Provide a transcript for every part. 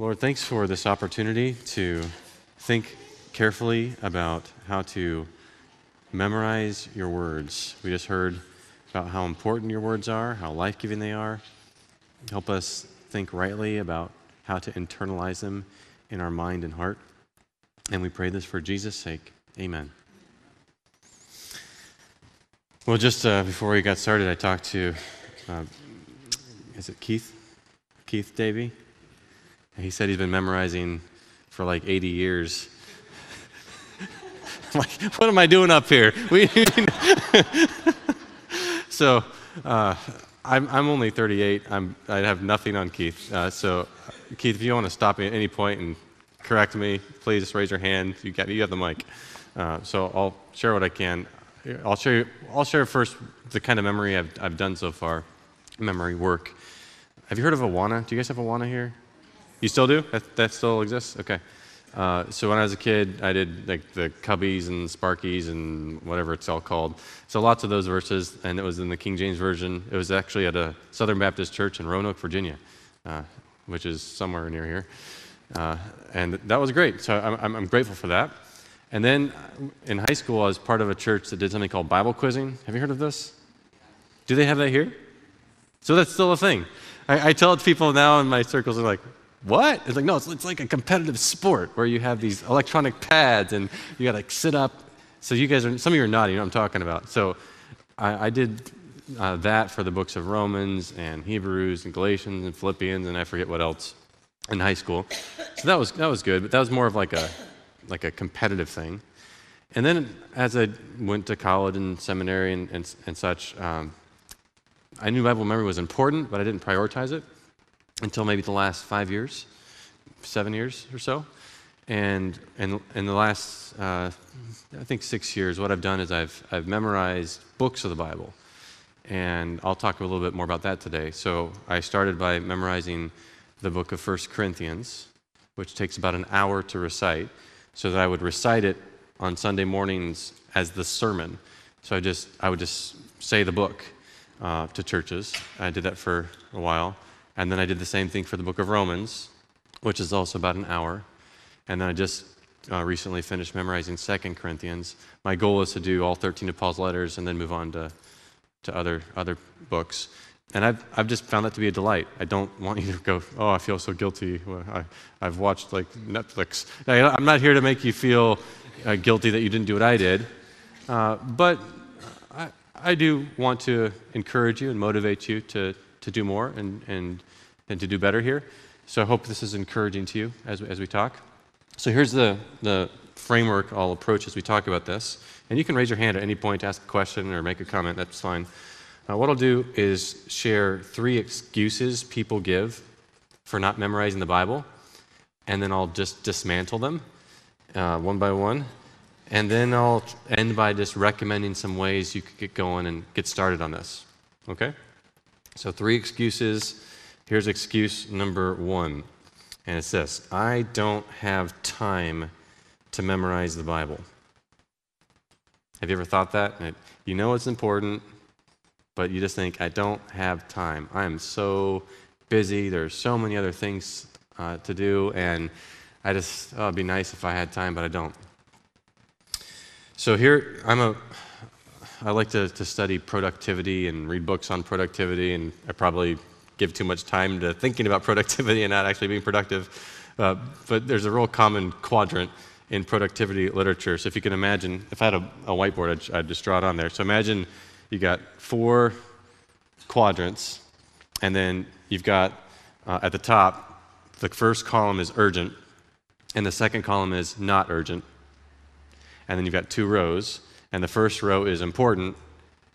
Lord, thanks for this opportunity to think carefully about how to memorize your words. We just heard about how important your words are, how life giving they are. Help us think rightly about how to internalize them in our mind and heart. And we pray this for Jesus' sake. Amen. Well, just uh, before we got started, I talked to, uh, is it Keith? Keith Davey? He said he's been memorizing for like 80 years. like, what am I doing up here? So, uh, I'm, I'm only 38. I'm, I have nothing on Keith. Uh, so, Keith, if you want to stop me at any point and correct me, please raise your hand. You got, you got the mic. Uh, so I'll share what I can. I'll share, I'll share first the kind of memory I've, I've done so far, memory work. Have you heard of Awana? Do you guys have Awana here? You still do? That, that still exists? Okay. Uh, so when I was a kid, I did like the Cubbies and Sparkies and whatever it's all called. So lots of those verses, and it was in the King James Version. It was actually at a Southern Baptist church in Roanoke, Virginia, uh, which is somewhere near here. Uh, and that was great. So I'm, I'm, grateful for that. And then in high school, I was part of a church that did something called Bible quizzing. Have you heard of this? Do they have that here? So that's still a thing. I, I tell people now in my circles, they're like, what? It's like, no, it's, it's like a competitive sport where you have these electronic pads and you got to like, sit up. So you guys are, some of you are nodding, you know what I'm talking about. So I, I did uh, that for the books of Romans and Hebrews and Galatians and Philippians and I forget what else in high school. So that was, that was good, but that was more of like a, like a competitive thing. And then as I went to college and seminary and, and, and such, um, I knew Bible memory was important, but I didn't prioritize it until maybe the last five years, seven years or so. And in, in the last, uh, I think, six years, what I've done is I've, I've memorized books of the Bible. And I'll talk a little bit more about that today. So I started by memorizing the book of First Corinthians, which takes about an hour to recite, so that I would recite it on Sunday mornings as the sermon. So I just I would just say the book uh, to churches. I did that for a while. And then I did the same thing for the book of Romans, which is also about an hour. And then I just uh, recently finished memorizing Second Corinthians. My goal is to do all 13 of Paul's letters and then move on to, to other, other books. And I've, I've just found that to be a delight. I don't want you to go, oh, I feel so guilty. I, I've watched like Netflix. I'm not here to make you feel uh, guilty that you didn't do what I did. Uh, but I, I do want to encourage you and motivate you to, to do more and, and, and to do better here. So I hope this is encouraging to you as, as we talk. So here's the, the framework I'll approach as we talk about this. And you can raise your hand at any point to ask a question or make a comment, that's fine. Uh, what I'll do is share three excuses people give for not memorizing the Bible, and then I'll just dismantle them uh, one by one. And then I'll end by just recommending some ways you could get going and get started on this. Okay? So, three excuses. Here's excuse number one, and it's this I don't have time to memorize the Bible. Have you ever thought that? You know it's important, but you just think, I don't have time. I am so busy. There's so many other things uh, to do, and I just, oh, it'd be nice if I had time, but I don't. So here, I'm a I like to, to study productivity and read books on productivity, and I probably give too much time to thinking about productivity and not actually being productive. Uh, but there's a real common quadrant in productivity literature. So if you can imagine, if I had a, a whiteboard, I'd, I'd, just draw it on there. So imagine you got four quadrants, and then you've got uh, at the top, the first column is urgent, and the second column is not urgent. And then you've got two rows and the first row is important,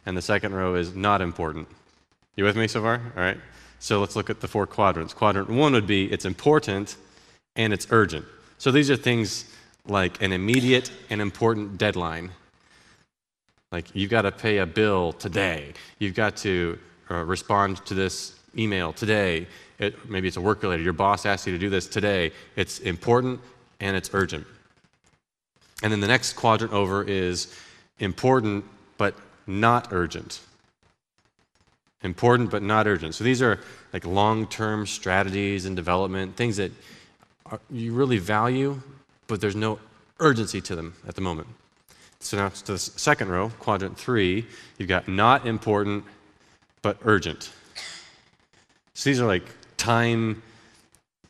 and the second row is not important. You with me so far? All right. So let's look at the four quadrants. Quadrant one would be it's important and it's urgent. So these are things like an immediate and important deadline. Like you've got to pay a bill today. You've got to uh, respond to this email today. It, maybe it's a work related. Your boss asks you to do this today. It's important and it's urgent. And then the next quadrant over is important but not urgent. Important but not urgent. So these are like long term strategies and development, things that are, you really value, but there's no urgency to them at the moment. So now to the second row, quadrant three, you've got not important, but urgent. So these are like time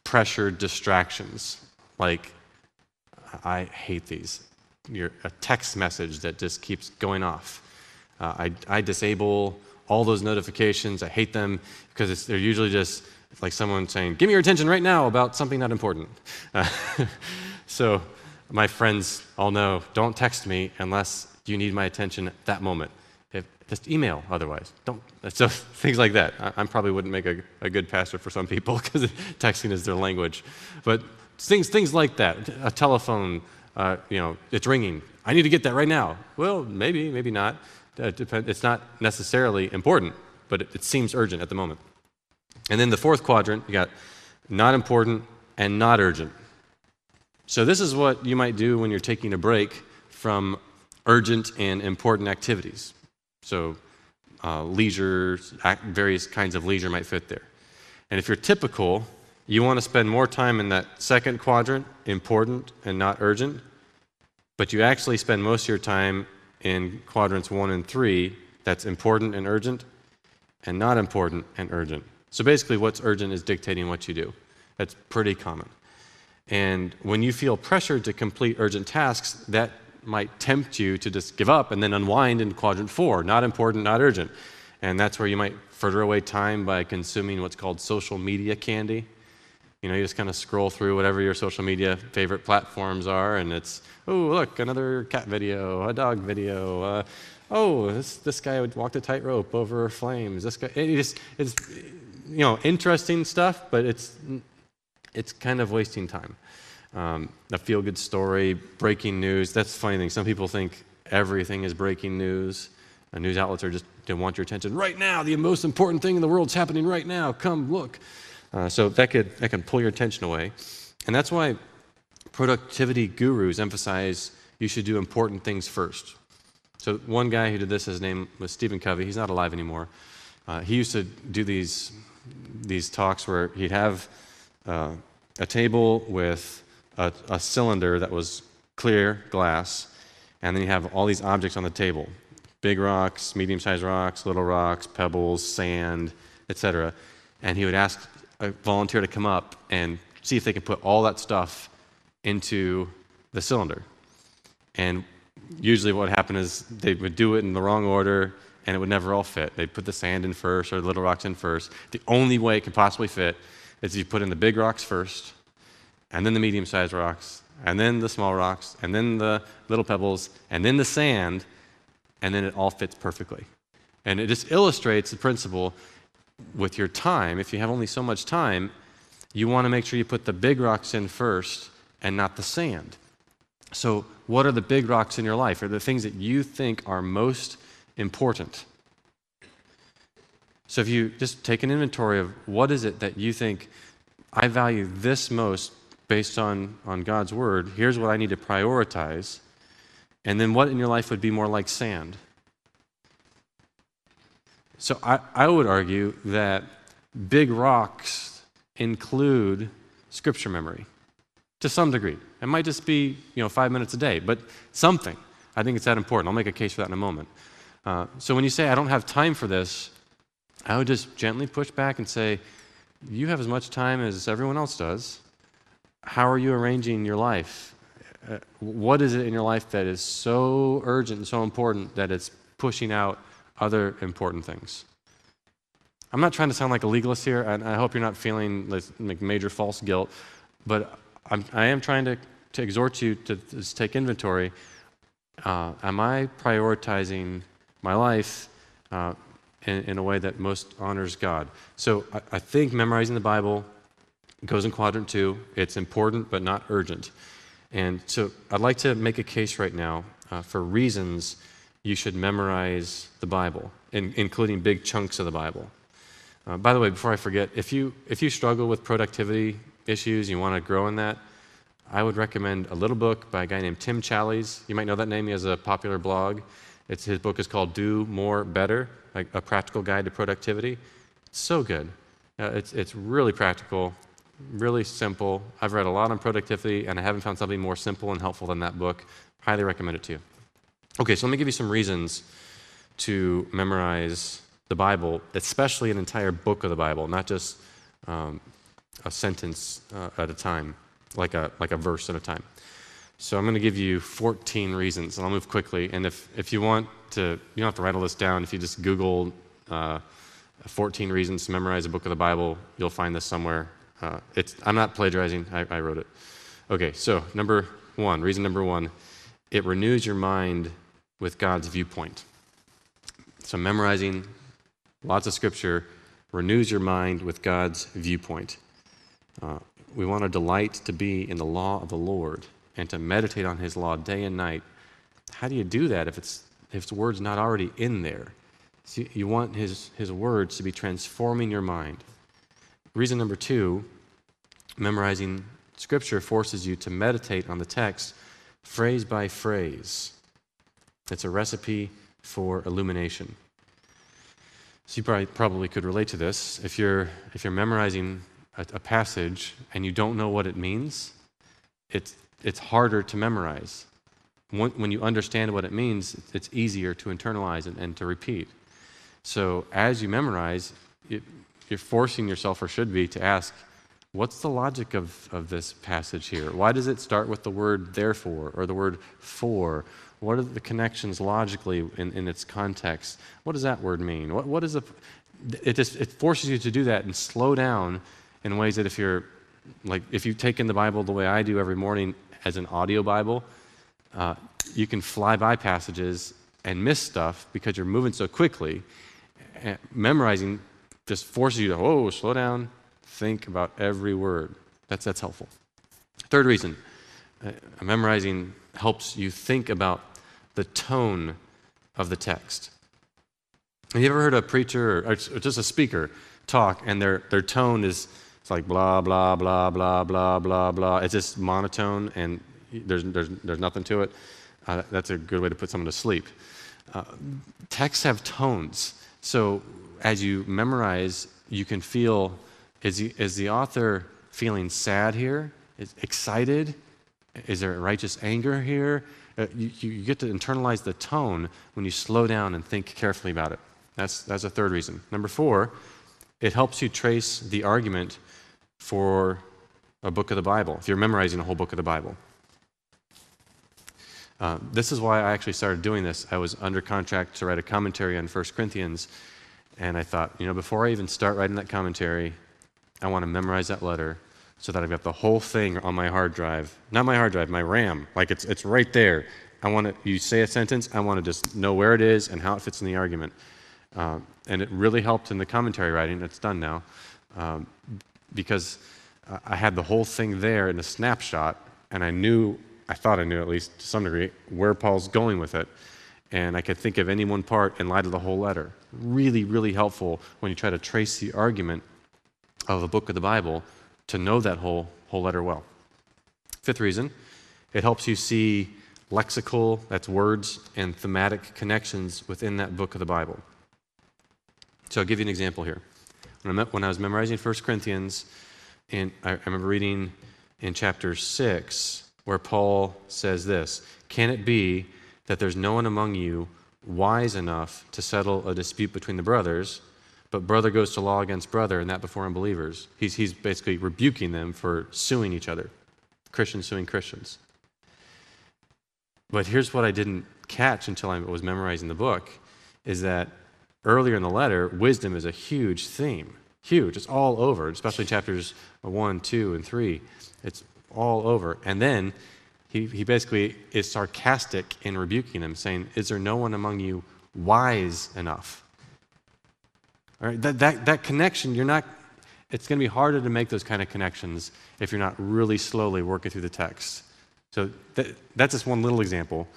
pressure distractions. Like, I hate these. You're a text message that just keeps going off. Uh, I, I disable all those notifications. I hate them because they're usually just like someone saying, Give me your attention right now about something not important. Uh, so, my friends all know don't text me unless you need my attention at that moment. If, just email otherwise. Don't, so things like that. I, I probably wouldn't make a, a, good pastor for some people because texting is their language. But things, things like that. A telephone, uh, you know, it's ringing. I need to get that right now. Well, maybe, maybe not. Uh, it's not necessarily important, but it, seems urgent at the moment. And then the fourth quadrant, you got not important and not urgent. So, this is what you might do when you're taking a break from urgent and important activities. So, uh, leisure, various kinds of leisure might fit there. And if you're typical, you want to spend more time in that second quadrant, important and not urgent, but you actually spend most of your time in quadrants one and three, that's important and urgent, and not important and urgent. So basically, what's urgent is dictating what you do. That's pretty common. And when you feel pressured to complete urgent tasks, that might tempt you to just give up and then unwind in quadrant four not important, not urgent. And that's where you might further away time by consuming what's called social media candy. You know, you just kind of scroll through whatever your social media favorite platforms are, and it's, oh, look, another cat video, a dog video. Uh, oh, this, this guy would walk tightrope over flames. This guy, it just, it's, you know, interesting stuff, but it's, it's kind of wasting time. Um, a feel good story, breaking news. That's the funny thing. Some people think everything is breaking news. News outlets are just, they want your attention right now. The most important thing in the world is happening right now. Come look. Uh, so that could that can pull your attention away, and that's why productivity gurus emphasize you should do important things first. So one guy who did this, his name was Stephen Covey. He's not alive anymore. Uh, he used to do these these talks where he'd have uh, a table with a, a cylinder that was clear glass, and then you have all these objects on the table big rocks, medium sized rocks, little rocks, pebbles, sand, etc. And he would ask a volunteer to come up and see if they can put all that stuff into the cylinder. And usually what happened is they would do it in the wrong order and it would never all fit. They'd put the sand in first or the little rocks in first. The only way it could possibly fit is you put in the big rocks first, and then the medium sized rocks, and then the small rocks, and then the little pebbles, and then the sand, and then it all fits perfectly. And it just illustrates the principle with your time, if you have only so much time, you want to make sure you put the big rocks in first and not the sand. So, what are the big rocks in your life? Are the things that you think are most important? So, if you just take an inventory of what is it that you think I value this most based on, on God's word, here's what I need to prioritize. And then what in your life would be more like sand? So I, I would argue that big rocks include scripture memory to some degree. It might just be, you know, five minutes a day, but something. I think it's that important. I'll make a case for that in a moment. Uh, so when you say, I don't have time for this, I would just gently push back and say, You have as much time as everyone else does. How are you arranging your life? Uh, what is it in your life that is so urgent and so important that it's pushing out other important things. I'm not trying to sound like a legalist here, and I hope you're not feeling like major false guilt, but I'm, I am trying to, to exhort you to, to take inventory. Uh, am I prioritizing my life uh, in, in, a way that most honors God? So I, I think memorizing the Bible goes in quadrant two. It's important, but not urgent. And so I'd like to make a case right now uh, for reasons you should memorize the Bible, in, including big chunks of the Bible. Uh, by the way, before I forget, if you, if you struggle with productivity issues, you want to grow in that, I would recommend a little book by a guy named Tim Challies. You might know that name. He has a popular blog. It's, his book is called Do More Better, a, practical guide to productivity. It's so good. Uh, it's, it's really practical, Really simple. I've read a lot on productivity, and I haven't found something more simple and helpful than that book. Highly recommend it to you. Okay, so let me give you some reasons to memorize the Bible, especially an entire book of the Bible, not just um, a sentence uh, at a time, like a, like a verse at a time. So I'm going to give you 14 reasons, and I'll move quickly. And if, if you want to, you don't have to write all this down. If you just Google uh, 14 reasons to memorize a book of the Bible, you'll find this somewhere. Uh, it's, I'm not plagiarizing, I, I wrote it. Okay, so number one, reason number one, it renews your mind with God's viewpoint. So memorizing lots of scripture renews your mind with God's viewpoint. Uh, we want to delight to be in the law of the Lord and to meditate on his law day and night. How do you do that if it's if his word's not already in there? See, you want his, his words to be transforming your mind. Reason number two, memorizing scripture forces you to meditate on the text phrase by phrase. It's a recipe for illumination. So you probably, probably could relate to this. If you're, if you're memorizing a, a passage and you don't know what it means, it's, it's harder to memorize. When, when you understand what it means, it's easier to internalize and, and to repeat. So as you memorize, it, you're forcing yourself, or should be, to ask, what's the logic of, of this passage here? Why does it start with the word therefore or the word for? What are the connections logically in, in its context? What does that word mean? What, what is a, it just it forces you to do that and slow down in ways that if you're like if you've taken the Bible the way I do every morning as an audio Bible, uh, you can fly by passages and miss stuff because you're moving so quickly memorizing just forces you to, whoa, slow down, think about every word. That's, that's helpful. Third reason uh, memorizing helps you think about the tone of the text. Have you ever heard a preacher or, just a speaker talk and their, their tone is it's like blah, blah, blah, blah, blah, blah, blah. It's just monotone and there's, there's, there's nothing to it? Uh, that's a good way to put someone to sleep. Uh, texts have tones. So as you memorize, you can feel is the, is the author feeling sad here? Is excited? Is there righteous anger here? Uh, you, you get to internalize the tone when you slow down and think carefully about it. That's, that's a third reason. Number four, it helps you trace the argument for a book of the Bible, if you're memorizing a whole book of the Bible. Uh, this is why I actually started doing this. I was under contract to write a commentary on 1 Corinthians, and I thought, you know, before I even start writing that commentary, I want to memorize that letter so that I've got the whole thing on my hard drive. Not my hard drive, my RAM. Like it's, it's right there. I want to, you say a sentence, I want to just know where it is and how it fits in the argument. Uh, and it really helped in the commentary writing. It's done now. Um, because I had the whole thing there in a snapshot, and I knew I thought I knew at least to some degree where Paul's going with it. And I could think of any one part in light of the whole letter. Really, really helpful when you try to trace the argument of a book of the Bible to know that whole, whole letter well. Fifth reason, it helps you see lexical, that's words, and thematic connections within that book of the Bible. So I'll give you an example here. When I, when I was memorizing 1 Corinthians, and I, I remember reading in chapter 6, where Paul says this Can it be that there's no one among you wise enough to settle a dispute between the brothers, but brother goes to law against brother, and that before unbelievers? He's, he's basically rebuking them for suing each other, Christians suing Christians. But here's what I didn't catch until I was memorizing the book is that earlier in the letter, wisdom is a huge theme. Huge. It's all over, especially chapters 1, 2, and 3. It's all over. And then he, he basically is sarcastic in rebuking them, saying, Is there no one among you wise enough? All right, that, that, that connection, you're not, it's going to be harder to make those kind of connections if you're not really slowly working through the text. So that, that's just one little example.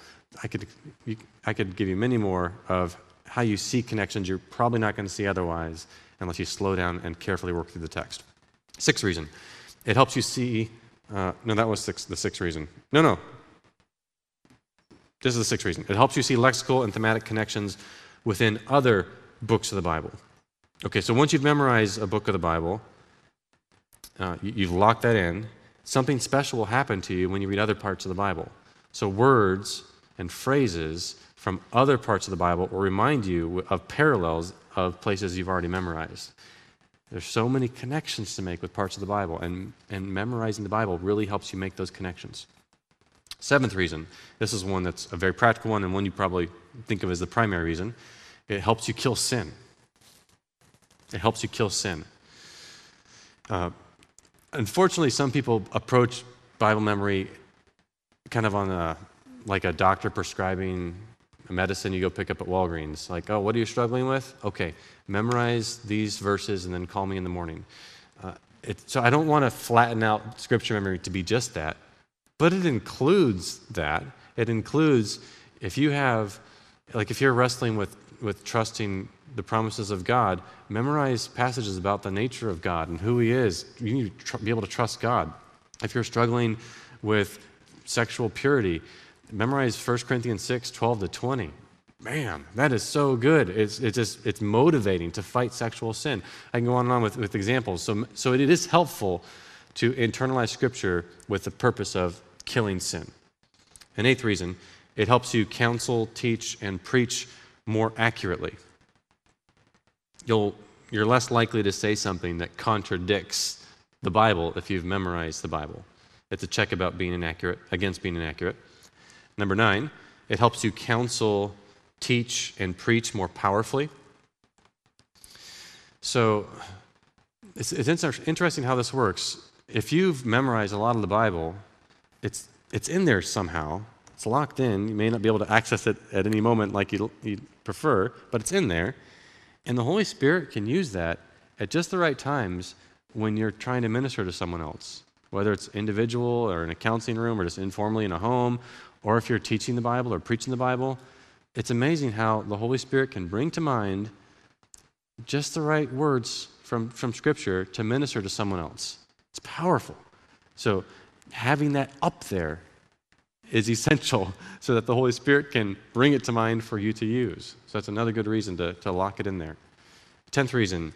I could, you, I could give you many more of how you see connections you're probably not going to see otherwise unless you slow down and carefully work through the text. Sixth reason, it helps you see uh, no, that was six, the sixth reason. No, no. This is the sixth reason. It helps you see lexical and thematic connections within other books of the Bible. Okay, so once you've memorized a book of the Bible, uh, you, you've locked that in. Something special will happen to you when you read other parts of the Bible. So, words and phrases from other parts of the Bible will remind you of parallels of places you've already memorized. There's so many connections to make with parts of the Bible, and, and memorizing the Bible really helps you make those connections. Seventh reason this is one that's a very practical one, and one you probably think of as the primary reason it helps you kill sin. It helps you kill sin. Uh, unfortunately, some people approach Bible memory kind of on a like a doctor prescribing a medicine you go pick up at Walgreens. Like, oh, what are you struggling with? Okay, memorize these verses and then call me in the morning. Uh, it, so I don't want to flatten out scripture memory to be just that, but it includes that. It includes if you have, like, if you're wrestling with with trusting the promises of God, memorize passages about the nature of God and who He is. You need to tr- be able to trust God. If you're struggling with sexual purity, memorize 1 Corinthians 6 12 to 20. Man, that is so good. It's, it's just it's motivating to fight sexual sin. I can go on and on with, with examples. So, so it is helpful to internalize Scripture with the purpose of killing sin. An eighth reason, it helps you counsel, teach, and preach more accurately. You'll, you're less likely to say something that contradicts the Bible if you've memorized the Bible. It's a check about being inaccurate, against being inaccurate. Number nine, it helps you counsel, teach, and preach more powerfully. So it's, it's interesting how this works. If you've memorized a lot of the Bible, it's, it's in there somehow. It's locked in. You may not be able to access it at any moment like you you prefer, but it's in there. And the Holy Spirit can use that at just the right times when you're trying to minister to someone else, whether it's individual or in a counseling room or just informally in a home, or if you're teaching the Bible or preaching the Bible. It's amazing how the Holy Spirit can bring to mind just the right words from, from Scripture to minister to someone else. It's powerful. So, having that up there is essential so that the Holy Spirit can bring it to mind for you to use. So that's another good reason to, to lock it in there. Tenth reason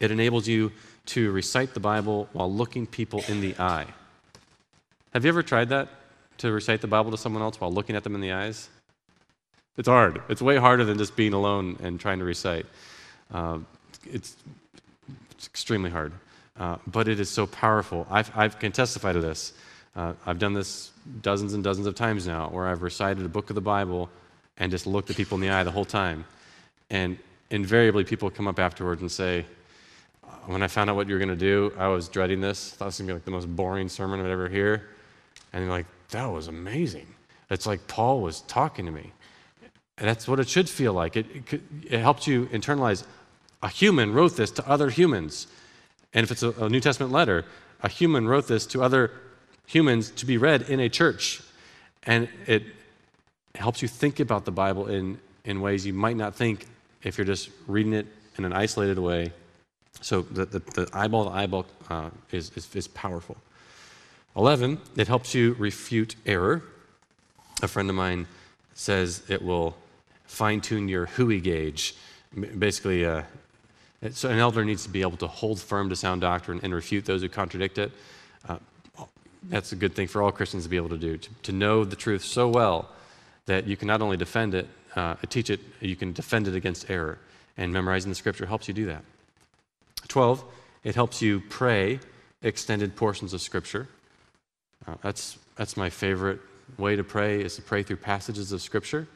it enables you to recite the Bible while looking people in the eye. Have you ever tried that? To recite the Bible to someone else while looking at them in the eyes? It's hard. It's way harder than just being alone and trying to recite. Um, it's, it's, extremely hard. Uh, but it is so powerful. I can testify to this. Uh, I've done this dozens and dozens of times now where I've recited a book of the Bible and just looked at people in the eye the whole time. And invariably, people come up afterwards and say, When I found out what you were going to do, I was dreading this. Thought it was going to be like the most boring sermon I'd ever hear. And like, That was amazing. It's like Paul was talking to me. And that's what it should feel like. It, it, it helps you internalize a human wrote this to other humans. And if it's a, a New Testament letter, a human wrote this to other humans to be read in a church. And it helps you think about the Bible in, in ways you might not think if you're just reading it in an isolated way. So the, the, the eyeball to eyeball uh, is, is, is powerful. 11, it helps you refute error. A friend of mine says it will fine tune your Huey gauge. Basically, uh, so an elder needs to be able to hold firm to sound doctrine and refute those who contradict it. That's a good thing for all Christians to be able to do, to, to know the truth so well that you can not only defend it, uh, teach it, you can defend it against error. And memorizing the scripture helps you do that. 12, it helps you pray extended portions of scripture. Uh, that's, that's my favorite way to pray is to pray through passages of scripture.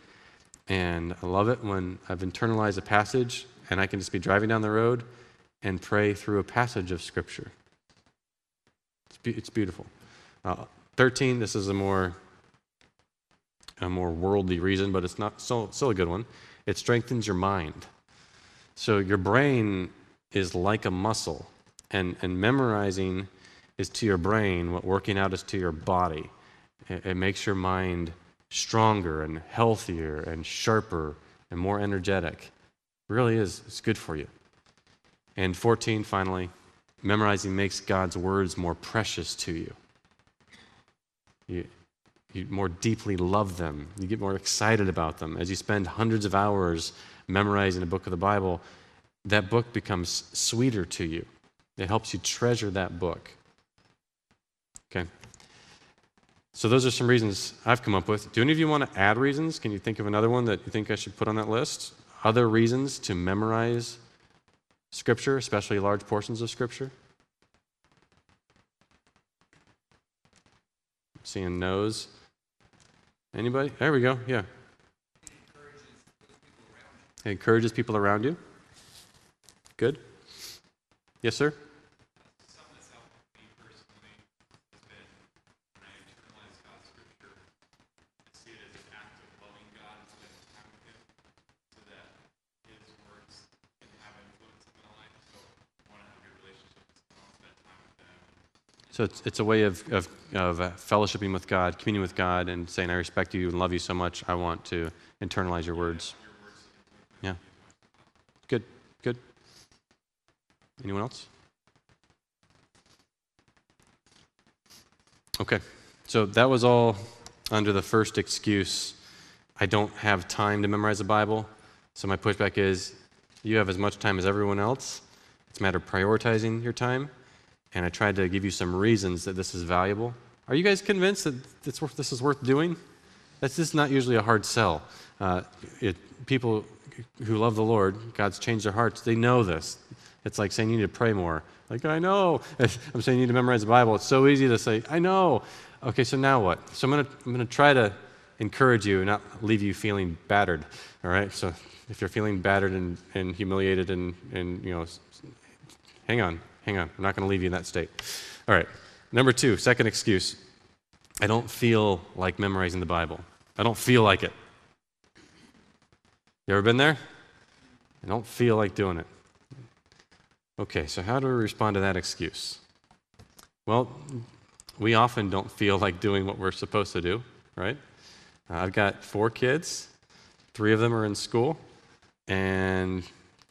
And I love it when I've internalized a passage and I can just be driving down the road and pray through a passage of scripture. It's, be- it's beautiful. Uh, 13, this is a more, a more worldly reason, but it's not still, still a good one. It strengthens your mind. So your brain is like a muscle, and, and memorizing is to your brain what working out is to your body. It, it makes your mind stronger and healthier and sharper and more energetic. It really is. It's good for you. And 14, finally, memorizing makes God's words more precious to you. You, you more deeply love them. You get more excited about them. As you spend hundreds of hours memorizing a book of the Bible, that book becomes sweeter to you. It helps you treasure that book. Okay. So those are some reasons I've come up with. Do any of you want to add reasons? Can you think of another one that you think I should put on that list? Other reasons to memorize Scripture, especially large portions of Scripture? Seeing no's. Anybody? There we go. Yeah. It encourages people around you. Good. Yes, sir? So it's, it's a way of, of, of uh, fellowshipping with God, communing with God, and saying, I respect you and love you so much, I want to internalize your words. Yeah. Good, good. Anyone else? Okay, so that was all under the first excuse I don't have time to memorize the Bible. So my pushback is you have as much time as everyone else. It's a matter of prioritizing your time and I tried to give you some reasons that this is valuable. Are you guys convinced that worth, this is worth doing? That's just not usually a hard sell. Uh, it, people who love the Lord, God's changed their hearts, they know this. It's like saying you need to pray more. Like, I know. I'm saying you need to memorize the Bible. It's so easy to say, I know. Okay, so now what? So I'm going to I'm to try to encourage you and not leave you feeling battered. All right? So if you're feeling battered and, and humiliated and, and, you know, hang on. Hang on, I'm not going to leave you in that state. All right. Number two, second excuse I don't feel like memorizing the Bible. I don't feel like it. You ever been there? I don't feel like doing it. Okay, so how do we respond to that excuse? Well, we often don't feel like doing what we're supposed to do, right? I've got four kids, three of them are in school, and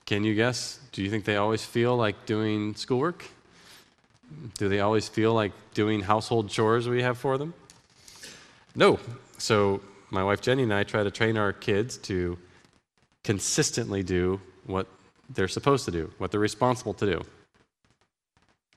can you guess? Do you think they always feel like doing schoolwork? Do they always feel like doing household chores we have for them? No. So, my wife Jenny and I try to train our kids to consistently do what they're supposed to do, what they're responsible to do.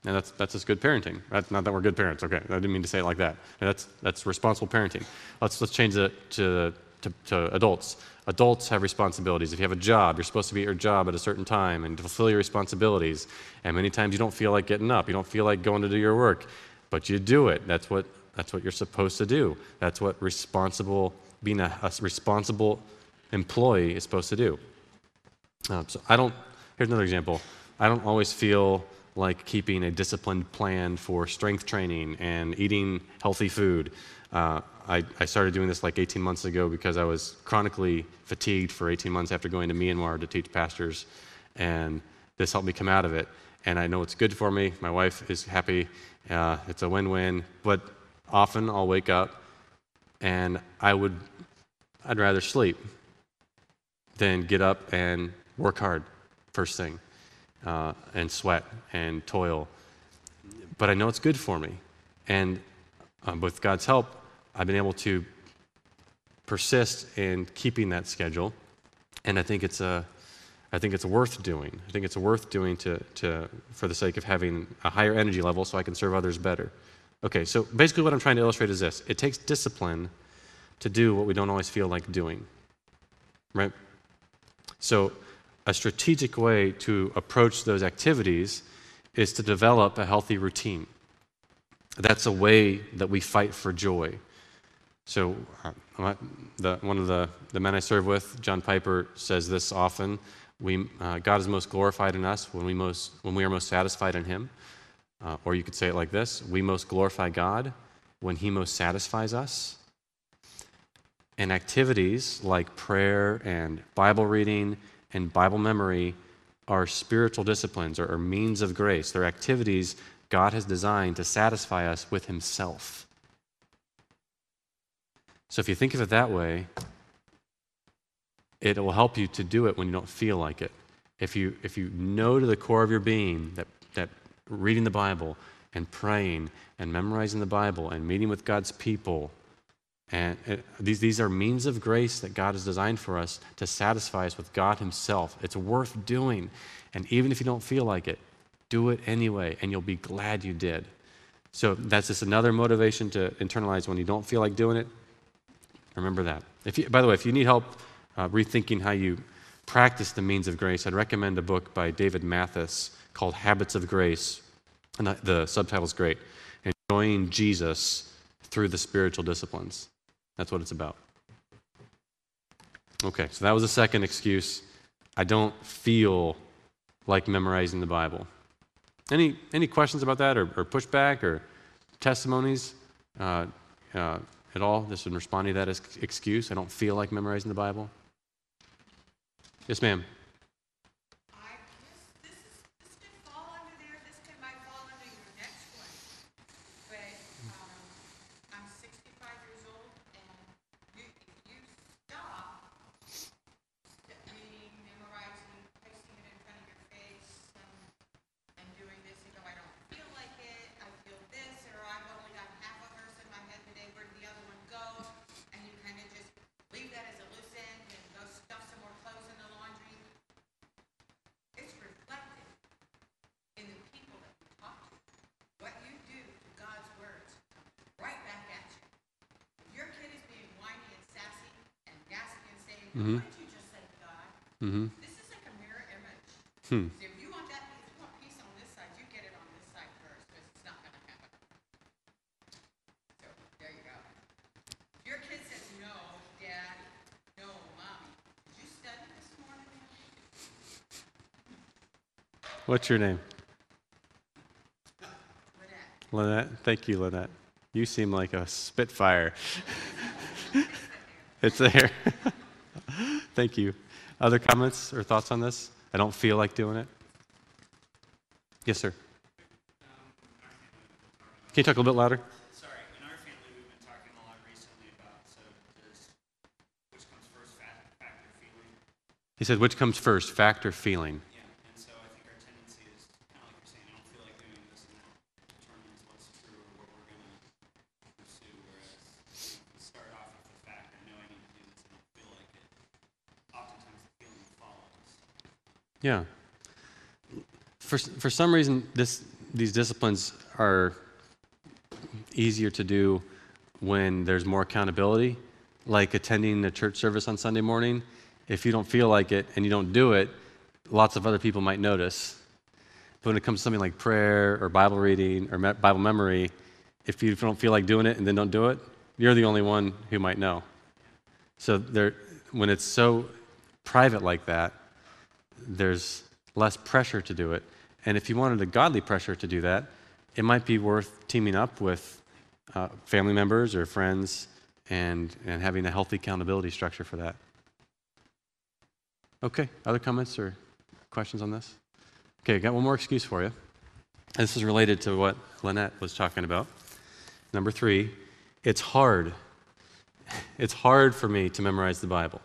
And that's, that's just good parenting. That's not that we're good parents, okay? I didn't mean to say it like that. That's, that's responsible parenting. Let's, let's change it to, to, to adults. Adults have responsibilities. If you have a job, you're supposed to be at your job at a certain time and fulfill your responsibilities. And many times you don't feel like getting up, you don't feel like going to do your work, but you do it. That's what, that's what you're supposed to do. That's what responsible, being a, a responsible employee is supposed to do. Um, so I don't, here's another example. I don't always feel like keeping a disciplined plan for strength training and eating healthy food. Uh, I, I, started doing this like 18 months ago because I was chronically fatigued for 18 months after going to Myanmar to teach pastors, and this helped me come out of it. And I know it's good for me. My wife is happy. Uh, it's a win-win. But often I'll wake up, and I would, I'd rather sleep than get up and work hard first thing, uh, and sweat and toil. But I know it's good for me, and um, with God's help, I've been able to persist in keeping that schedule, and I think it's a, I think it's worth doing. I think it's worth doing to, to, for the sake of having a higher energy level so I can serve others better. Okay, so basically what I'm trying to illustrate is this it takes discipline to do what we don't always feel like doing, right? So, a strategic way to approach those activities is to develop a healthy routine. That's a way that we fight for joy. So, uh, the, one of the, the men I serve with, John Piper, says this often. We, uh, God is most glorified in us when we, most, when we are most satisfied in Him. Uh, or you could say it like this We most glorify God when He most satisfies us. And activities like prayer and Bible reading and Bible memory are spiritual disciplines or, or means of grace. They're activities God has designed to satisfy us with Himself. So if you think of it that way, it will help you to do it when you don't feel like it. If you, if you know to the core of your being that, that reading the Bible and praying and memorizing the Bible and meeting with God's people, and it, these, these are means of grace that God has designed for us to satisfy us with God Himself. It's worth doing. And even if you don't feel like it, Do it anyway, and you'll be glad you did. So that's just another motivation to internalize when you don't feel like doing it. Remember that. If you, by the way, if you need help uh, rethinking how you practice the means of grace, I'd recommend a book by David Mathis called Habits of Grace. And the, the subtitle's great. Enjoying Jesus through the spiritual disciplines. That's what it's about. Okay, so that was the second excuse. I don't feel like memorizing the Bible. Any, any questions about that or, or pushback or testimonies uh, uh, at all? Just in responding to that as excuse, I don't feel like memorizing the Bible. Yes, ma'am. Mm-hmm. What did you just say, God? Mm-hmm. This is like a mirror image. Hmm. So if you want that, if you want peace on this side, you get it on this side first, because it's not going to happen. So there you go. Your kid says no, Dad, no, Mommy. Did you study this morning? What's your name? Lynette. Lynette. Thank you, Lynette. You seem like a spitfire. it's there. Thank you. Other comments or thoughts on this? I don't feel like doing it. Yes, sir. Can you talk a little bit louder? Sorry, in our family, we've been talking a lot recently about so does which comes first, fact or feeling. He said, which comes first, fact or feeling? Yeah. For, for some reason, this, these disciplines are easier to do when there's more accountability, like attending the church service on Sunday morning. If you don't feel like it and you don't do it, lots of other people might notice. But when it comes to something like prayer or Bible reading or me- Bible memory, if you don't feel like doing it and then don't do it, you're the only one who might know. So there, when it's so private like that, there's less pressure to do it. And if you wanted a godly pressure to do that, it might be worth teaming up with uh, family members or friends and, and having a healthy accountability structure for that. Okay, other comments or questions on this? Okay, got one more excuse for you. This is related to what Lynette was talking about. Number three, it's hard. It's hard for me to memorize the Bible.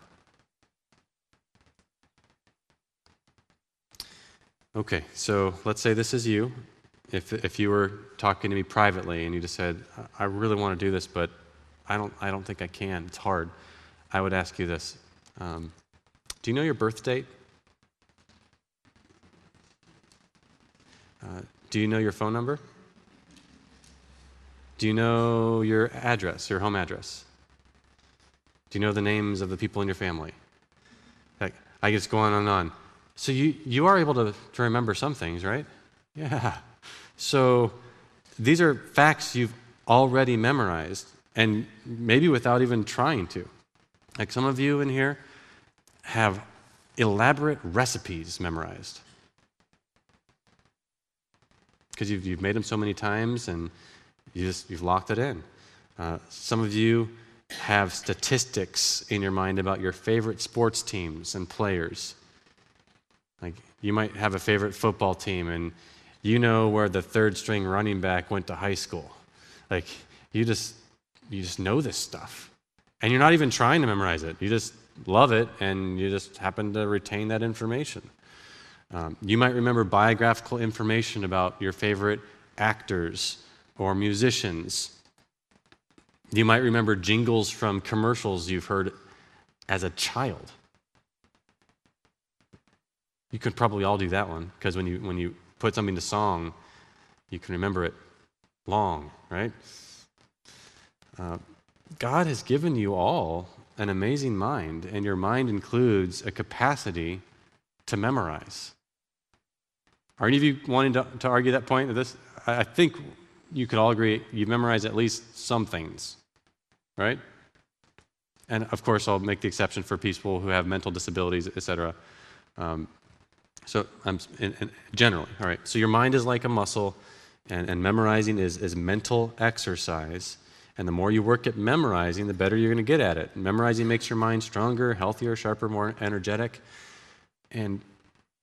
Okay, so let's say this is you. If, if you were talking to me privately and you just said, I really want to do this, but I don't, I don't think I can, it's hard, I would ask you this um, Do you know your birth date? Uh, do you know your phone number? Do you know your address, your home address? Do you know the names of the people in your family? Like, I just go on and on. So you, you are able to, to remember some things, right? Yeah. So these are facts you've already memorized, and maybe without even trying to. Like some of you in here have elaborate recipes memorized because you've, you've made them so many times and you just, you've locked it in. Uh, some of you have statistics in your mind about your favorite sports teams and players. Like you might have a favorite football team and you know where the third string running back went to high school. Like you just you just know this stuff. And you're not even trying to memorize it. You just love it and you just happen to retain that information. Um, you might remember biographical information about your favorite actors or musicians. You might remember jingles from commercials you've heard as a child. You could probably all do that one because when you, when you put something to song, you can remember it long, right? Uh, God has given you all an amazing mind, and your mind includes a capacity to memorize. Are any of you wanting to, to argue that point? This, I think you could all agree you memorize at least some things, right? And of course, I'll make the exception for people who have mental disabilities, et cetera. Um, so, I'm in, in, generally, all right. So, your mind is like a muscle, and, and memorizing is, is mental exercise. And the more you work at memorizing, the better you're going to get at it. Memorizing makes your mind stronger, healthier, sharper, more energetic. And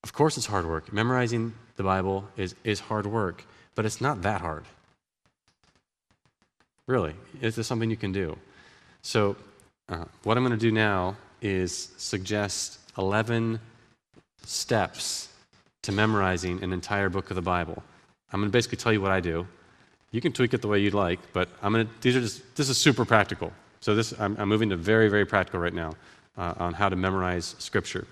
of course, it's hard work. Memorizing the Bible is, is hard work, but it's not that hard. Really, it's just something you can do. So, uh, what I'm going to do now is suggest 11 steps to memorizing an entire book of the Bible. I'm going to basically tell you what I do. You can tweak it the way you'd like, but I'm going to, these are just, this is super practical. So this, I'm, I'm moving to very, very practical right now uh, on how to memorize Scripture.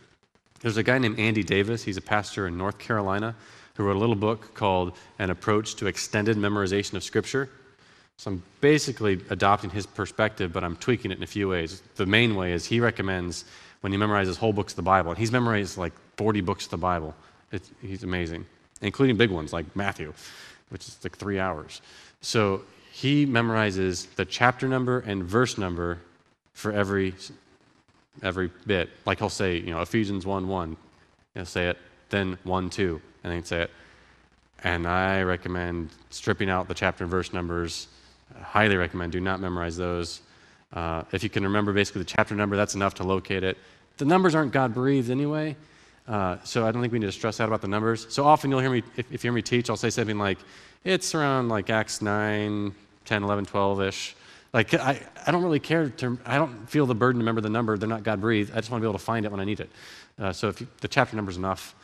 There's a guy named Andy Davis. He's a pastor in North Carolina who wrote a little book called An Approach to Extended Memorization of Scripture. So I'm basically adopting his perspective, but I'm tweaking it in a few ways. The main way is he recommends when he memorizes whole books of the Bible, and he's memorized like 40 books of the Bible. It's, he's amazing, including big ones like Matthew, which is like three hours. So he memorizes the chapter number and verse number for every every bit. Like he'll say, you know, Ephesians 1 1. He'll say it, then 1 2, and then say it. And I recommend stripping out the chapter and verse numbers. I highly recommend. Do not memorize those. Uh, if you can remember basically the chapter number, that's enough to locate it. The numbers aren't God breathed anyway, uh, so I don't think we need to stress out about the numbers. So often you'll hear me, if, if you hear me teach, I'll say something like, it's around like Acts 9, 10, 11, 12 ish. Like, I, I don't really care to, I don't feel the burden to remember the number. They're not God breathed. I just want to be able to find it when I need it. Uh, so if you, the chapter number is enough.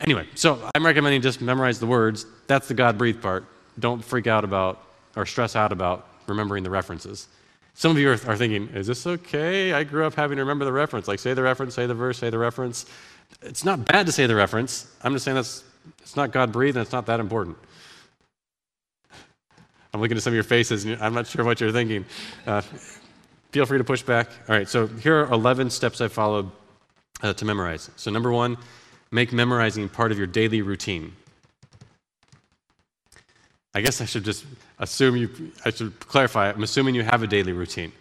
Anyway, so I'm recommending just memorize the words. That's the God breathed part. Don't freak out about or stress out about remembering the references. Some of you are, are, thinking, is this okay? I grew up having to remember the reference. Like, say the reference, say the verse, say the reference. It's not bad to say the reference. I'm just saying that's it's not God breathed and it's not that important. I'm looking at some of your faces and I'm not sure what you're thinking. Uh, feel free to push back. All right, so here are 11 steps I followed uh, to memorize. So, number one, make memorizing part of your daily routine. I guess I should just assume you, I should clarify, I'm assuming you have a daily routine.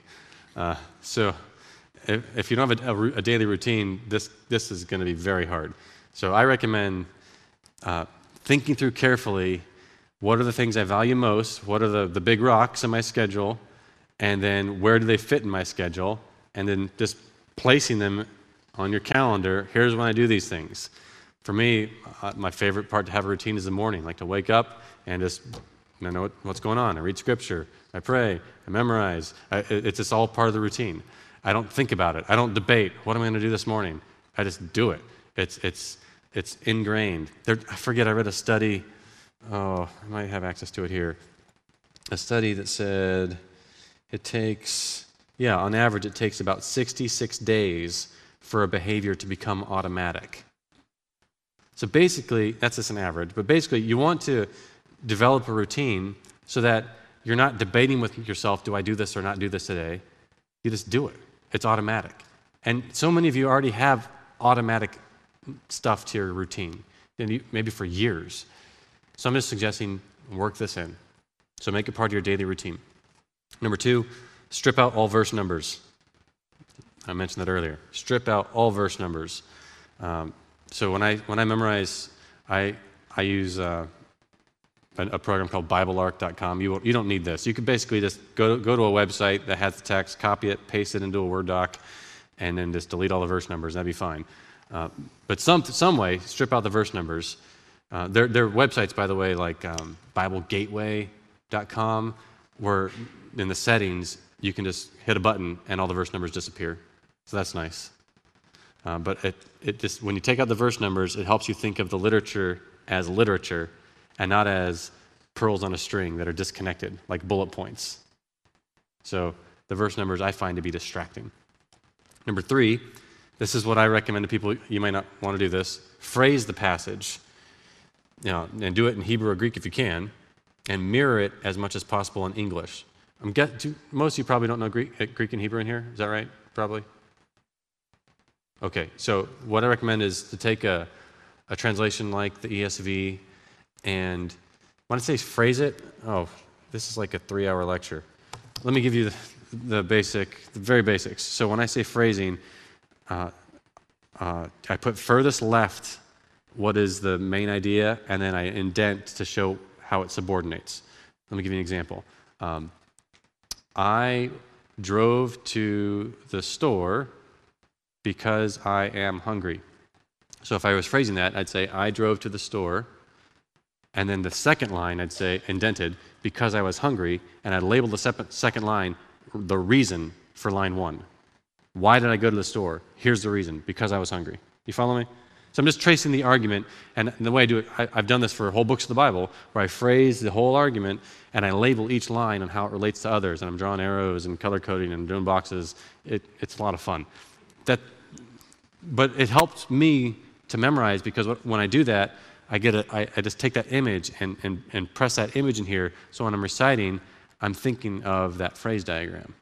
Uh, so, if, if, you don't have a, a, a, daily routine, this, this is going to be very hard. So, I recommend uh, thinking through carefully what are the things I value most? What are the, the big rocks in my schedule? And then where do they fit in my schedule? And then just placing them on your calendar. Here's when I do these things. For me, uh, my favorite part to have a routine is the morning, like to wake up and just I know what, what's going on. I read scripture, I pray, I memorize. I, it's just all part of the routine. I don't think about it. I don't debate. What am I going to do this morning? I just do it. It's, it's, it's ingrained. There, I forget, I read a study oh, I might have access to it here. A study that said it takes, yeah, on average, it takes about 66 days for a behavior to become automatic. So basically, that's just an average, but basically, you want to develop a routine so that you're not debating with yourself, do I do this or not do this today? You just do it. It's automatic. And so many of you already have automatic stuff to your routine, maybe for years. So I'm just suggesting work this in. So make it part of your daily routine. Number two, strip out all verse numbers. I mentioned that earlier. Strip out all verse numbers. Um, so when I when I memorize, I I use uh, a, a, program called BibleArc.com. You you don't need this. You can basically just go go to a website that has the text, copy it, paste it into a Word doc, and then just delete all the verse numbers. That'd be fine. Uh, but some some way, strip out the verse numbers uh, their websites, by the way, like um, BibleGateway.com, where in the settings you can just hit a button and all the verse numbers disappear. So that's nice. Uh, but it, it just when you take out the verse numbers, it helps you think of the literature as literature and not as pearls on a string that are disconnected, like bullet points. So the verse numbers I find to be distracting. Number three, this is what I recommend to people. You might not want to do this. Phrase the passage. you know, and do it in Hebrew or Greek if you can, and mirror it as much as possible in English. I'm get, do, most of you probably don't know Greek, uh, Greek and Hebrew in here. Is that right? Probably. Okay, so what I recommend is to take a, a translation like the ESV and when I say phrase it, oh, this is like a three hour lecture. Let me give you the, the basic, the very basics. So when I say phrasing, uh, uh, I put furthest left what is the main idea, and then I indent to show how it subordinates. Let me give you an example. Um, I drove to the store because I am hungry. So if I was phrasing that, I'd say, I drove to the store. And then the second line, I'd say, indented, because I was hungry. And I'd label the second line the reason for line one. Why did I go to the store? Here's the reason because I was hungry. You follow me? So I'm just tracing the argument, and the way I do it, I, have done this for whole books of the Bible, where I phrase the whole argument and I label each line on how it relates to others, and I'm drawing arrows and color coding and doing boxes. It, it's a lot of fun. That, but it helps me to memorize because when I do that, I get a, I, I just take that image and, and, and press that image in here. So when I'm reciting, I'm thinking of that phrase diagram.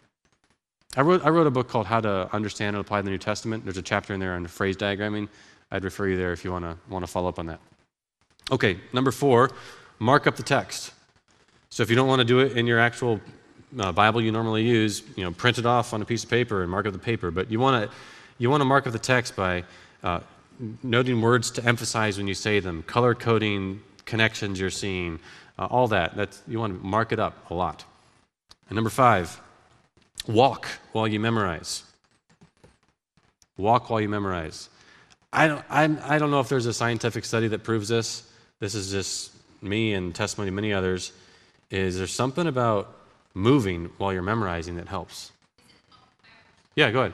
I wrote, I wrote a book called How to Understand and Apply the New Testament. There's a chapter in there on phrase diagramming. I'd refer you there if you want to want to follow up on that. Okay, number four, mark up the text. So if you don't want to do it in your actual uh, Bible you normally use, you know, print it off on a piece of paper and mark up the paper. But you want to you want to mark up the text by uh, noting words to emphasize when you say them, color coding connections you're seeing, uh, all that. That's you want to mark it up a lot. And number five, walk while you memorize. Walk while you memorize. I don't, I'm, I don't know if there's a scientific study that proves this. This is just me and testimony of many others. Is there something about moving while you're memorizing that helps? Yeah, go ahead.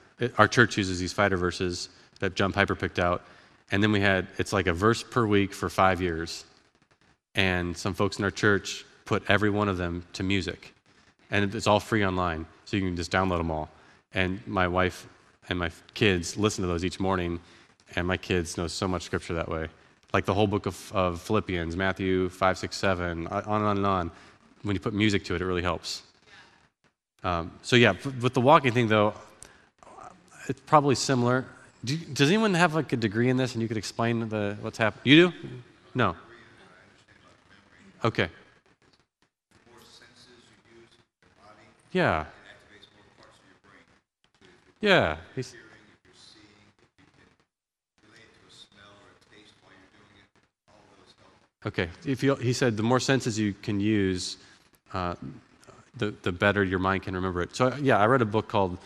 our church uses these Fighter Verses that John Piper picked out. And then we had, it's like a verse per week for five years. And some folks in our church put every one of them to music. And it's all free online, so you can just download them all. And my wife and my kids listen to those each morning, and my kids know so much scripture that way like the whole book of, of Philippians, Matthew 5, 6, 7, on and on and on. When you put music to it, it really helps. Um, so, yeah, with the walking thing, though, it's probably similar. Do does anyone have like a degree in this and you could explain the, what's happening? You do? No. Okay. Yeah. Yeah. He's, Okay. If you, he said the more senses you can use, uh, the, the better your mind can remember it. So, yeah, I read a book called,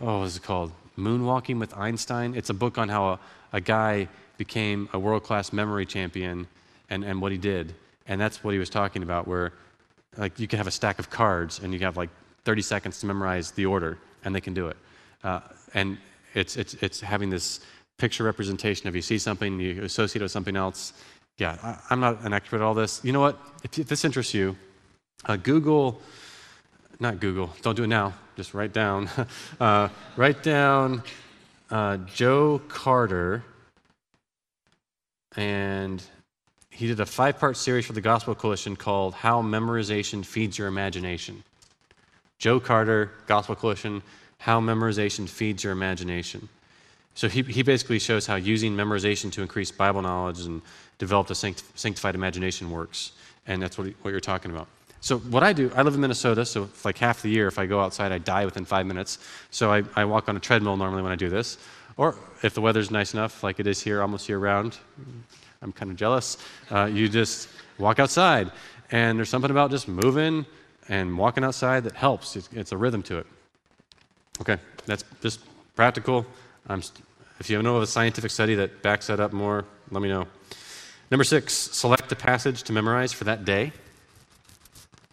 oh, what is it called? Moonwalking with Einstein. It's a book on how a, a guy became a world class memory champion and, and what he did. And that's what he was talking about, where like you can have a stack of cards and you have like 30 seconds to memorize the order, and they can do it. Uh, and it's, it's, it's having this picture representation of you see something, you associate it with something else, yeah, I, am not an expert at all this. You know what? If, if this interests you, uh, Google, not Google, don't do it now, just write down. uh, write down uh, Joe Carter, and he did a five part series for the Gospel Coalition called How Memorization Feeds Your Imagination. Joe Carter, Gospel Coalition, How Memorization Feeds Your Imagination. So he, he basically shows how using memorization to increase Bible knowledge and develop a sanctified imagination works. And that's what, what you're talking about. So what I do, I live in Minnesota, so like half the year, if I go outside, I die within five minutes. So I, I walk on a treadmill normally when I do this. Or if the weather's nice enough, like it is here almost year round, I'm kind of jealous, uh, you just walk outside. And there's something about just moving and walking outside that helps. It's, it's a rhythm to it. Okay, that's just practical. I'm, if you know of a scientific study that backs that up more, let me know. Number six, select a passage to memorize for that day.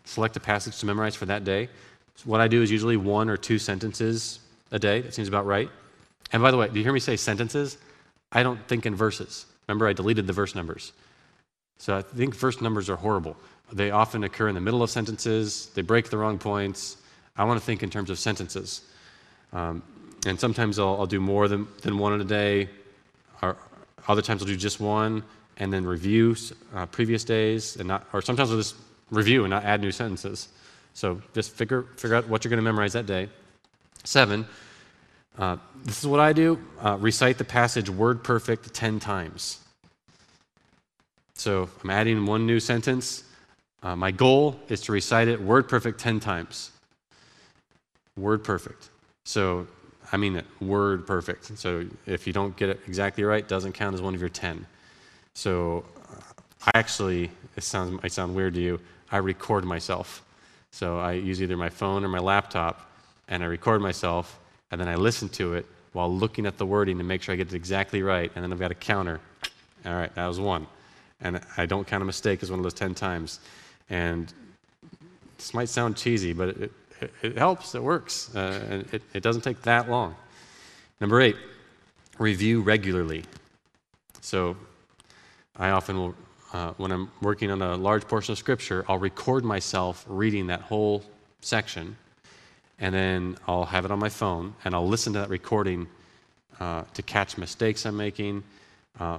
Select a passage to memorize for that day. So what I do is usually one or two sentences a day. That seems about right. And by the way, do you hear me say sentences? I don't think in verses. Remember, I deleted the verse numbers. So I think verse numbers are horrible. They often occur in the middle of sentences, they break the wrong points. I want to think in terms of sentences. Um, and sometimes I'll, I'll, do more than, than one in a day, or other times I'll do just one and then review uh, previous days, and not, or sometimes I'll just review and not add new sentences. So just figure, figure out what you're going to memorize that day. Seven, uh, this is what I do uh, recite the passage word perfect 10 times. So I'm adding one new sentence. Uh, my goal is to recite it word perfect 10 times. Word perfect. So I mean it, word perfect. So if you don't get it exactly right, doesn't count as one of your 10. So I actually, it sounds might sound weird to you, I record myself. So I use either my phone or my laptop, and I record myself, and then I listen to it while looking at the wording to make sure I get it exactly right, and then I've got a counter. All right, that was one. And I don't count a mistake as one of those 10 times. And this might sound cheesy, but it, it, it helps, it works, uh, and it, it doesn't take that long. Number eight, review regularly. So I often will, uh, when I'm working on a large portion of Scripture, I'll record myself reading that whole section, and then I'll have it on my phone, and I'll listen to that recording uh, to catch mistakes I'm making. Uh,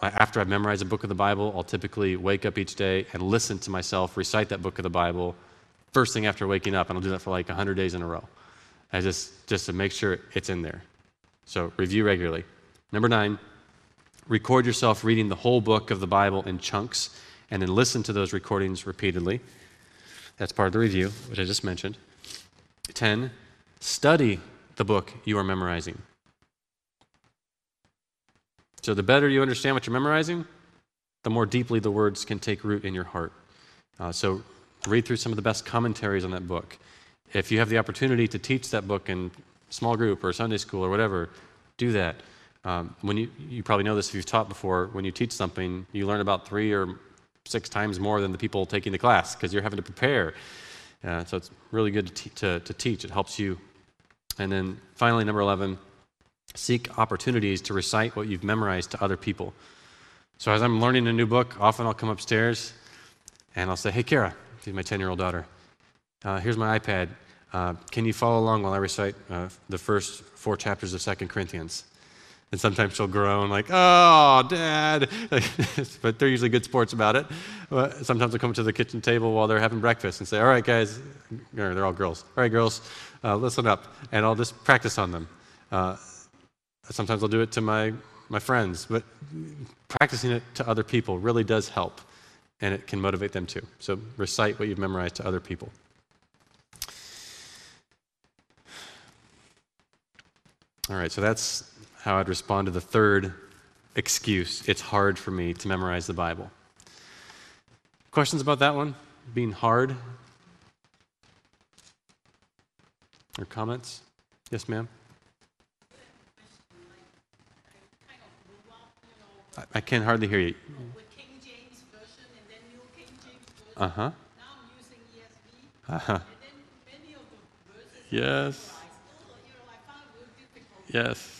after I've memorized a book of the Bible, I'll typically wake up each day and listen to myself recite that book of the Bible first thing after waking up, and I'll do that for like 100 days in a row. I just, just to make sure it's in there. So review regularly. Number nine, record yourself reading the whole book of the Bible in chunks and then listen to those recordings repeatedly. That's part of the review, which I just mentioned. 10. Study the book you are memorizing. So, the better you understand what you're memorizing, the more deeply the words can take root in your heart. Uh, so, read through some of the best commentaries on that book. If you have the opportunity to teach that book in small group or Sunday school or whatever, do that. Um, when you, you probably know this if you've taught before, when you teach something, you learn about three or six times more than the people taking the class because you're having to prepare. Uh, so it's really good to, to, to teach. It helps you. And then finally, number 11, seek opportunities to recite what you've memorized to other people. So as I'm learning a new book, often I'll come upstairs and I'll say, Hey, Kara, she's my 10 year old daughter, uh, here's my iPad. Uh, can you follow along while I recite uh, the first four chapters of Second Corinthians? And sometimes she'll groan, like, oh, dad. but they're usually good sports about it. But sometimes they'll come to the kitchen table while they're having breakfast and say, all right, guys, they're all girls. All right, girls, uh, listen up. And I'll just practice on them. Uh, sometimes I'll do it to my, my friends. But practicing it to other people really does help. And it can motivate them too. So recite what you've memorized to other people. All right, so that's how I'd respond to the third excuse it's hard for me to memorize the Bible. Questions about that one? Being hard? Or comments? Yes, ma'am? I, can hardly hear you. Uh huh. Uh huh. Yes. Yes.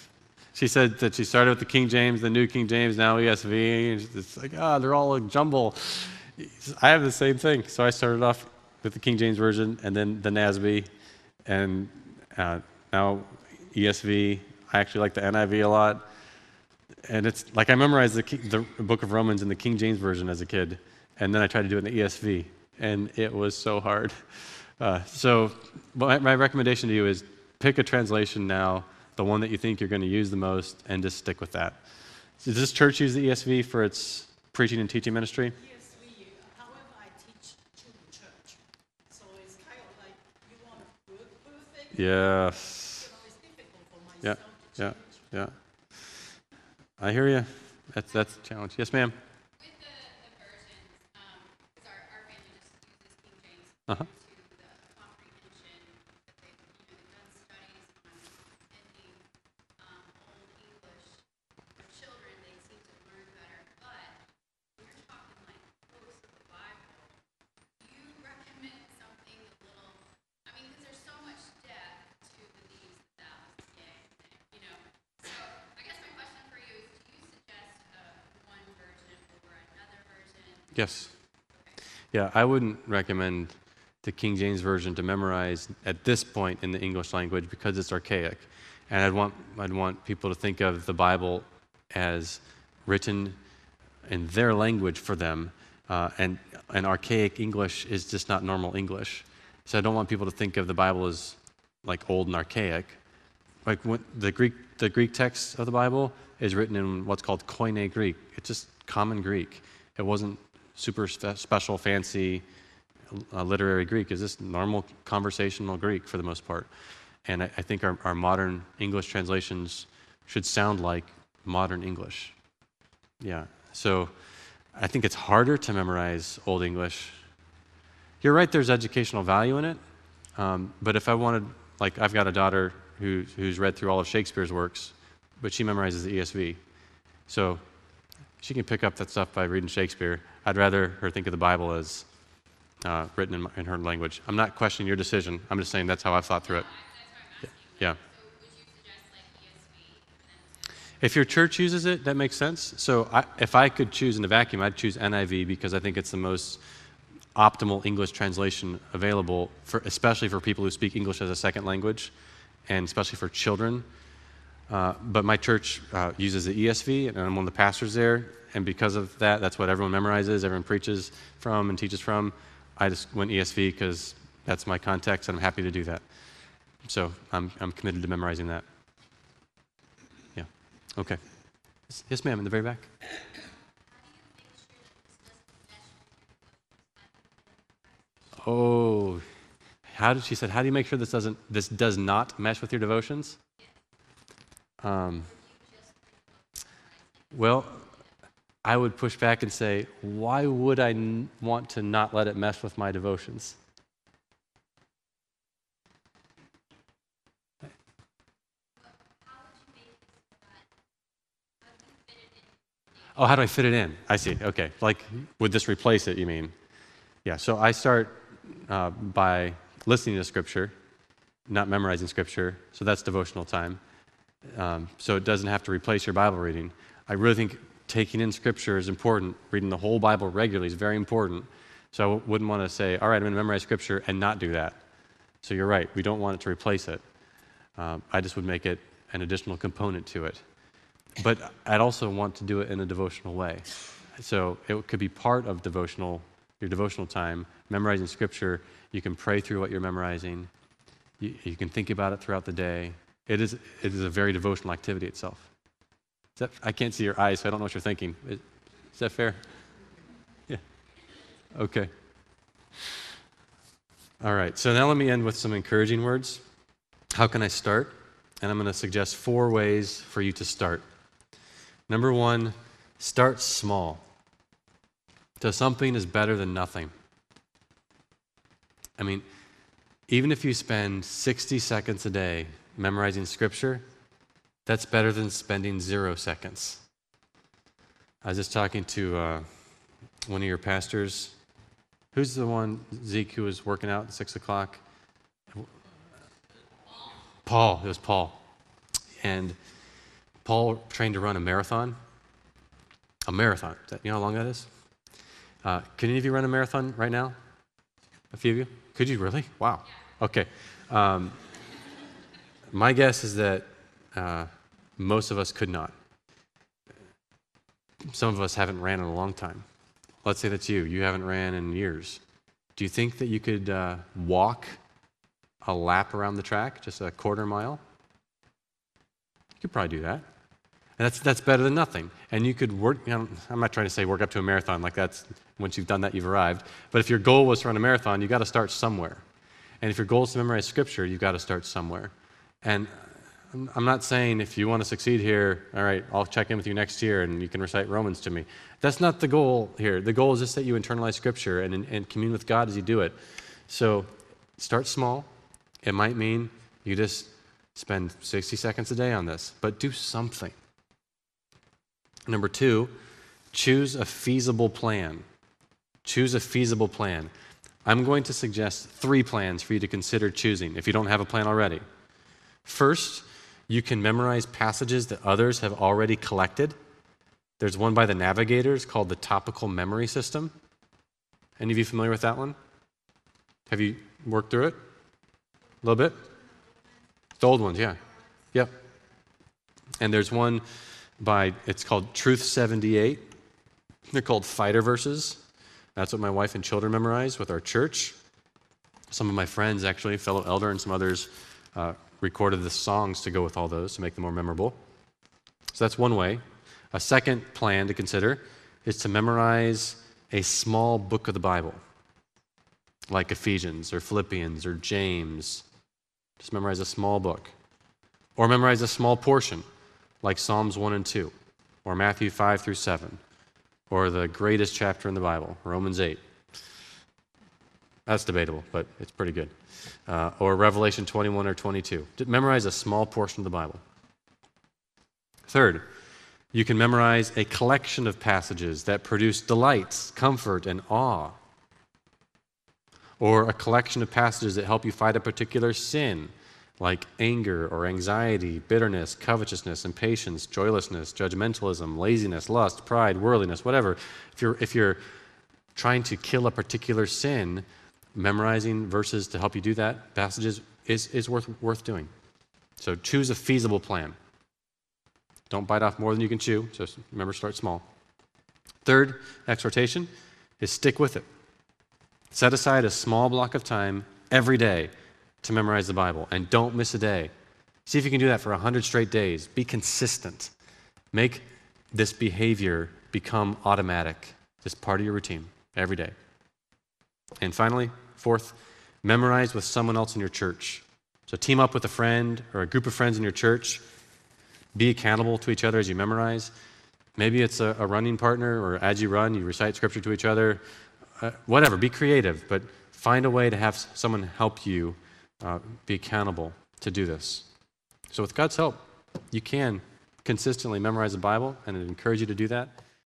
She said that she started with the King James, the New King James, now ESV. And it's like, ah, they're all a jumble. I have the same thing. So I started off with the King James Version and then the NASB, and uh, now ESV. I actually like the NIV a lot. And it's like I memorized the, the book of Romans in the King James Version as a kid, and then I tried to do it in the ESV, and it was so hard. Uh, so, my, my recommendation to you is pick a translation now the one that you think you're going to use the most, and just stick with that. Does this church use the ESV for its preaching and teaching ministry? ESV, however, I teach children church. So it's kind of like you want a good perfect. Yes. You know, it's difficult for Yeah, yeah, yeah. I hear you. That's, that's a challenge. Yes, ma'am. With the, the versions, um, 'cause our, our family just uses King James Uh-huh. to the comprehension that they, you know, they've done studies on ending, um, Old English. For children, they seem to learn better, but Yes. Yeah, I wouldn't recommend the King James Version to memorize at this point in the English language because it's archaic. And I'd want, I'd want people to think of the Bible as written in their language for them. Uh, and, and archaic English is just not normal English. So I don't want people to think of the Bible as like old and archaic. Like the Greek, the Greek text of the Bible is written in what's called Koine Greek. It's just common Greek. It wasn't super spe- special, fancy uh, literary Greek. is just normal conversational Greek for the most part. And I, I think our, our modern English translations should sound like modern English. Yeah. So I think it's harder to memorize Old English. You're right, there's educational value in it. Um, but if I wanted, like, I've got a daughter who, who's read through all of Shakespeare's works, but she memorizes the ESV. So she can pick up that stuff by reading Shakespeare. I'd rather her think of the Bible as uh, written in, my, in, her language. I'm not questioning your decision. I'm just saying that's how I've thought through it. Yeah. If your church uses it, that makes sense. So I, if I could choose in a vacuum, I'd choose NIV because I think it's the most optimal English translation available, for, especially for people who speak English as a second language, and especially for children. Uh, but my church uh, uses the ESV, and I'm one of the pastors there. And because of that, that's what everyone memorizes, everyone preaches from and teaches from. I just went ESV because that's my context, and I'm happy to do that. So I'm, I'm committed to memorizing that. Yeah. Okay. Yes, ma'am, in the very back. Oh, how did she said? How do you make sure this doesn't this does not mesh with your devotions? Um, well, I would push back and say, why would I n- want to not let it mess with my devotions? Oh, how do I fit it in? I see. Okay. Like, would this replace it, you mean? Yeah. So I start uh, by listening to Scripture, not memorizing Scripture. So that's devotional time. Um, so it doesn't have to replace your Bible reading. I really think taking in Scripture is important. Reading the whole Bible regularly is very important. So I wouldn't want to say, all right, I'm going to memorize Scripture and not do that. So you're right. We don't want it to replace it. Um, I just would make it an additional component to it. But I'd also want to do it in a devotional way. So it could be part of devotional, your devotional time, memorizing Scripture. You can pray through what you're memorizing. You, you can think about it throughout the day. It is, it is a very devotional activity itself. That, I can't see your eyes, so I don't know what you're thinking. Is, is that fair? Yeah. Okay. All right, so now let me end with some encouraging words. How can I start? And I'm going to suggest four ways for you to start. Number one, start small. So something is better than nothing. I mean, even if you spend 60 seconds a day memorizing scripture, that's better than spending zero seconds. I was just talking to uh, one of your pastors. Who's the one, Zeke, who was working out at 6 o'clock? Paul. It was Paul. And Paul trained to run a marathon. A marathon. You know how long that is? Uh, can any of you run a marathon right now? A few of you? Could you really? Wow. Okay. Um, my guess is that uh, most of us could not. Some of us haven't ran in a long time. Let's say that's you. You haven't ran in years. Do you think that you could uh, walk a lap around the track, just a quarter mile? You could probably do that. And that's, that's better than nothing. And you could work, you know, I'm not trying to say work up to a marathon, like that's, once you've done that, you've arrived. But if your goal was to run a marathon, you've got to start somewhere. And if your goal is to memorize scripture, you've got to start somewhere. And uh, I'm not saying if you want to succeed here, all right, I'll check in with you next year and you can recite Romans to me. That's not the goal here. The goal is just that you internalize scripture and, and commune with God as you do it. So start small. It might mean you just spend 60 seconds a day on this, but do something. Number two, choose a feasible plan. Choose a feasible plan. I'm going to suggest three plans for you to consider choosing if you don't have a plan already. First, you can memorize passages that others have already collected. There's one by the Navigators called the Topical Memory System. Any of you familiar with that one? Have you worked through it? A little bit? The old ones, yeah. Yep. And there's one by, it's called Truth 78. They're called fighter verses. That's what my wife and children memorize with our church. Some of my friends, actually, fellow elder and some others, uh, recorded the songs to go with all those to make them more memorable. So that's one way. A second plan to consider is to memorize a small book of the Bible, like Ephesians or Philippians or James. Just memorize a small book. Or memorize a small portion, like Psalms 1 and 2, or Matthew 5 through 7, or the greatest chapter in the Bible, Romans 8. That's debatable, but it's pretty good. Uh, or Revelation 21 or 22. Just memorize a small portion of the Bible. Third, you can memorize a collection of passages that produce delights, comfort, and awe. Or a collection of passages that help you fight a particular sin, like anger or anxiety, bitterness, covetousness, impatience, joylessness, judgmentalism, laziness, lust, pride, worldliness, whatever. If you're, if you're trying to kill a particular sin, memorizing verses to help you do that, passages, is, is worth, worth doing. So choose a feasible plan. Don't bite off more than you can chew. So remember, start small. Third exhortation is stick with it. Set aside a small block of time every day to memorize the Bible and don't miss a day. See if you can do that for 100 straight days. Be consistent. Make this behavior become automatic, just part of your routine every day. And finally, fourth, memorize with someone else in your church. So team up with a friend or a group of friends in your church be accountable to each other as you memorize. Maybe it's a, a running partner, or as you run, you recite scripture to each other. Uh, whatever, be creative, but find a way to have someone help you uh, be accountable to do this. So, with God's help, you can consistently memorize the Bible, and I encourage you to do that.